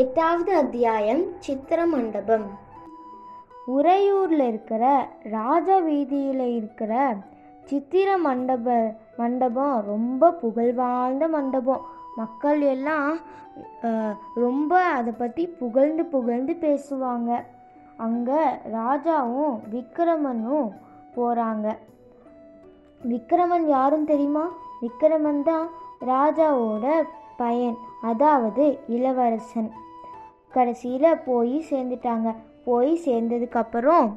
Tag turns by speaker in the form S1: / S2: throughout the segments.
S1: எட்டாவது அத்தியாயம் சித்திர மண்டபம்
S2: உறையூரில் இருக்கிற ராஜ வீதியில் இருக்கிற சித்திர மண்டப மண்டபம் ரொம்ப புகழ்வாய்ந்த மண்டபம். மக்கள் எல்லாம் ரொம்ப அதை பற்றி புகழ்ந்து புகழ்ந்து பேசுவாங்க. அங்கே ராஜாவும் விக்ரமனும் போகிறாங்க விக்ரமன் யாரும் தெரியுமா? விக்ரமன் தான் ராஜாவோட பையன். அதாவது இளவரசன். கடைசியில் போய் சேர்ந்துட்டாங்க. போய் சேர்ந்ததுக்கப்புறம்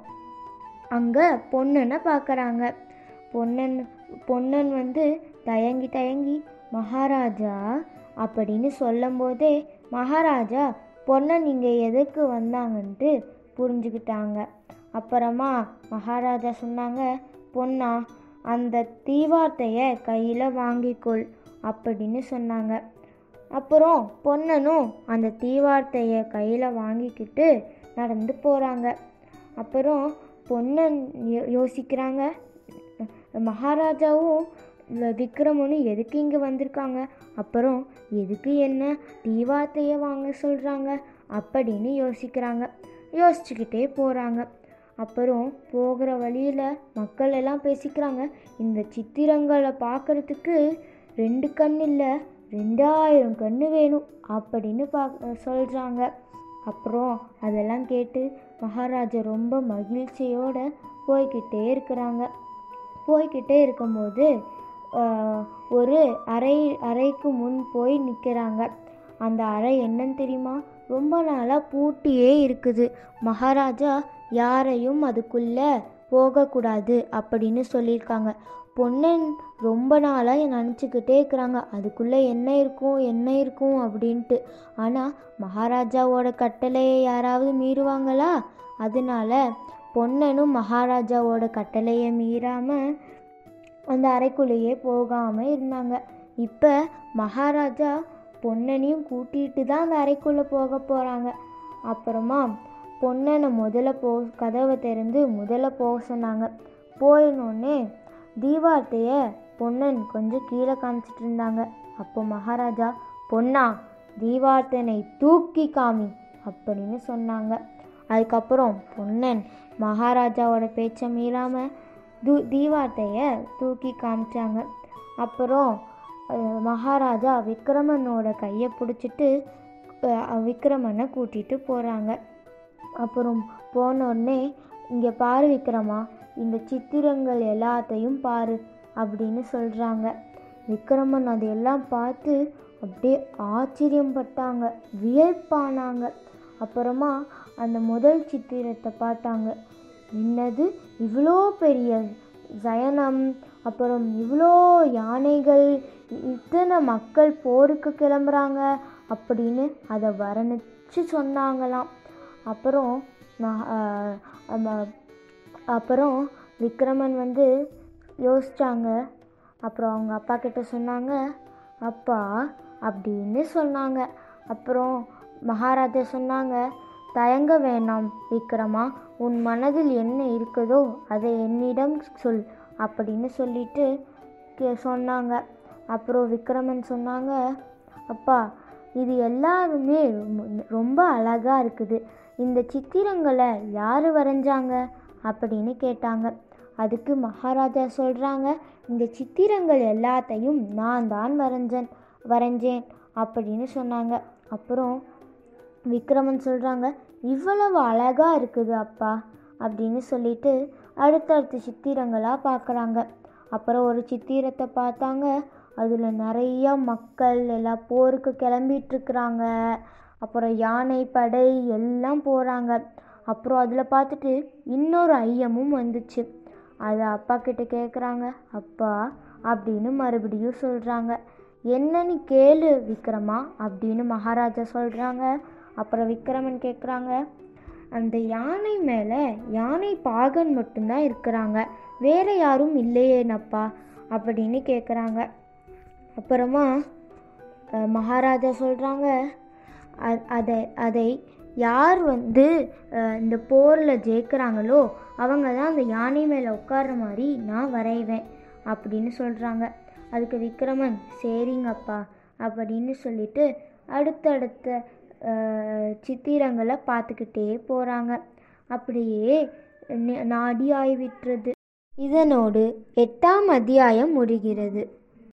S2: அங்கே பொண்ணனை பார்க்குறாங்க பொன்னன் பொன்னன் வந்து தயங்கி தயங்கி மகாராஜா அப்படின்னு சொல்லும்போதே மகாராஜா பொன்னன் இங்கே எதுக்கு வந்தாங்கன்ட்டு புரிஞ்சுக்கிட்டாங்க. அப்புறமா மகாராஜா சொன்னாங்க பொன்னா அந்த தீவார்த்தையை கையில் வாங்கிக்கொள் அப்படின்னு சொன்னாங்க. அப்புறம் பொன்னனும் அந்த தீவார்த்தையை கையில் வாங்கிக்கிட்டு நடந்து போகிறாங்க அப்புறம் பொன்னன் யோ- யோசிக்கிறாங்க. மகாராஜாவும் விக்ரமனும் எதுக்கு இங்கே வந்திருக்காங்க? அப்புறம் எதுக்கு என்ன தீவார்த்தையை வாங்க சொல்கிறாங்க அப்படின்னு யோசிக்கிறாங்க. யோசிச்சுக்கிட்டே போகிறாங்க அப்புறம் போகிற வழியில் மக்கள் எல்லாம் பேசிக்கிறாங்க. இந்த சித்திரங்களை பார்க்குறதுக்கு ரெண்டு கண் இல்லை. ரெண்டாயிரம் கன்று வேணும் அப்படின்னு பா சொல்கிறாங்க அப்புறம் அதெல்லாம் கேட்டு மகாராஜா ரொம்ப மகிழ்ச்சியோடு போய்கிட்டே இருக்கிறாங்க. போய்கிட்டே இருக்கும்போது ஒரு அறை அறைக்கு முன் போய் நிற்கிறாங்க அந்த அறை என்னன்னு தெரியுமா? ரொம்ப நாளாக பூட்டியே இருக்குது. மகாராஜா யாரையும் அதுக்குள்ளே போகக்கூடாது அப்படின்னு சொல்லியிருக்காங்க. பொன்னன் ரொம்ப நாளாக நினச்சிக்கிட்டே இருக்கிறாங்க. அதுக்குள்ளே என்ன இருக்கும் என்ன இருக்கும் அப்படின்ட்டு. ஆனால் மகாராஜாவோட கட்டளையை யாராவது மீறுவாங்களா? அதனால பொன்னனும் மகாராஜாவோட கட்டளையை மீறாமல் அந்த அறைக்குள்ளேயே போகாமல் இருந்தாங்க. இப்போ மகாராஜா பொன்னனையும் கூட்டிகிட்டு தான் அந்த அறைக்குள்ளே போக போகிறாங்க அப்புறமா பொன்னனை முதல்ல போ கதவை திறந்து முதல்ல போக சொன்னாங்க. போயினோடனே தீவார்த்தையை பொன்னன் கொஞ்சம் கீழே காமிச்சிட்டு இருந்தாங்க அப்போ மகாராஜா பொன்னா தீவார்த்தனை தூக்கி காமி அப்படின்னு சொன்னாங்க. அதுக்கப்புறம் பொன்னன் மகாராஜாவோட பேச்சை மீறாமல் தூ தீவார்த்தையை தூக்கி காமிச்சாங்க. அப்புறம் மகாராஜா விக்ரமனோட கையை பிடிச்சிட்டு விக்ரமனை கூட்டிகிட்டு போகிறாங்க அப்புறம் போன உடனே இங்கே பாரு விக்ரமா இந்த சித்திரங்கள் எல்லாத்தையும் பாரு அப்படின்னு சொல்கிறாங்க விக்ரமன் அதையெல்லாம் பார்த்து அப்படியே ஆச்சரியப்பட்டாங்க. வியப்பானாங்க. அப்புறமா அந்த முதல் சித்திரத்தை பார்த்தாங்க. என்னது? இவ்வளோ பெரிய சயனம் அப்புறம் இவ்வளோ யானைகள் இத்தனை மக்கள் போருக்கு கிளம்புறாங்க அப்படின்னு அதை வர்ணித்து சொன்னாங்களாம். அப்புறம் நான் அப்புறம் விக்ரமன் வந்து யோசித்தாங்க அப்புறம் அவங்க அப்பா கிட்ட சொன்னாங்க அப்பா அப்படின்னு சொன்னாங்க. அப்புறம் மகாராஜா சொன்னாங்க தயங்க வேணாம் விக்ரமா உன் மனதில் என்ன இருக்குதோ அதை என்னிடம் சொல் அப்படின்னு சொல்லிட்டு கே- சொன்னாங்க. அப்புறம் விக்ரமன் சொன்னாங்க அப்பா இது எல்லாருமே ரொம்ப அழகாக இருக்குது. இந்த சித்திரங்களை யார் வரைஞ்சாங்க? அப்படின்னு கேட்டாங்க. அதுக்கு மகாராஜா சொல்கிறாங்க இந்த சித்திரங்கள் எல்லாத்தையும் நான் தான் வரைஞ்சேன் வரைஞ்சேன் அப்படின்னு சொன்னாங்க. அப்புறம் விக்ரமன் சொல்கிறாங்க இவ்வளவு அழகாக இருக்குது அப்பா அப்படின்னு சொல்லிட்டு அடுத்தடுத்த சித்திரங்களாக பார்க்குறாங்க அப்புறம் ஒரு சித்திரத்தை பார்த்தாங்க அதில் நிறைய மக்கள் எல்லாம் போருக்கு கிளம்பிட்டுருக்குறாங்க அப்புறம் யானை படை எல்லாம் போகிறாங்க அப்புறம் அதில் பார்த்துட்டு இன்னொரு ஐயமும் வந்துச்சு. அதை அப்பா கிட்ட கேட்குறாங்க அப்பா அப்படின்னு மறுபடியும் சொல்கிறாங்க என்னன்னு கேளு விக்ரமா அப்படின்னு மகாராஜா சொல்கிறாங்க அப்புறம் விக்ரமன் கேட்குறாங்க அந்த யானை மேலே யானை பாகன் மட்டும்தான் இருக்கிறாங்க. வேற யாரும் இல்லையேனப்பா அப்படின்னு கேட்குறாங்க அப்புறமா மகாராஜா சொல்கிறாங்க அதை அதை யார் வந்து இந்த போரில் ஜெயிக்கிறாங்களோ அவங்க தான் அந்த யானை மேலே உட்கார்ற மாதிரி நான் வரைவேன் அப்படின்னு சொல்கிறாங்க அதுக்கு விக்ரமன் சரிங்கப்பா அப்படின்னு சொல்லிட்டு அடுத்தடுத்த சித்திரங்களை பார்த்துக்கிட்டே போகிறாங்க அப்படியே நாடி ஆய்விட்டுறது இதனோடு எட்டாம் அத்தியாயம் முடிகிறது.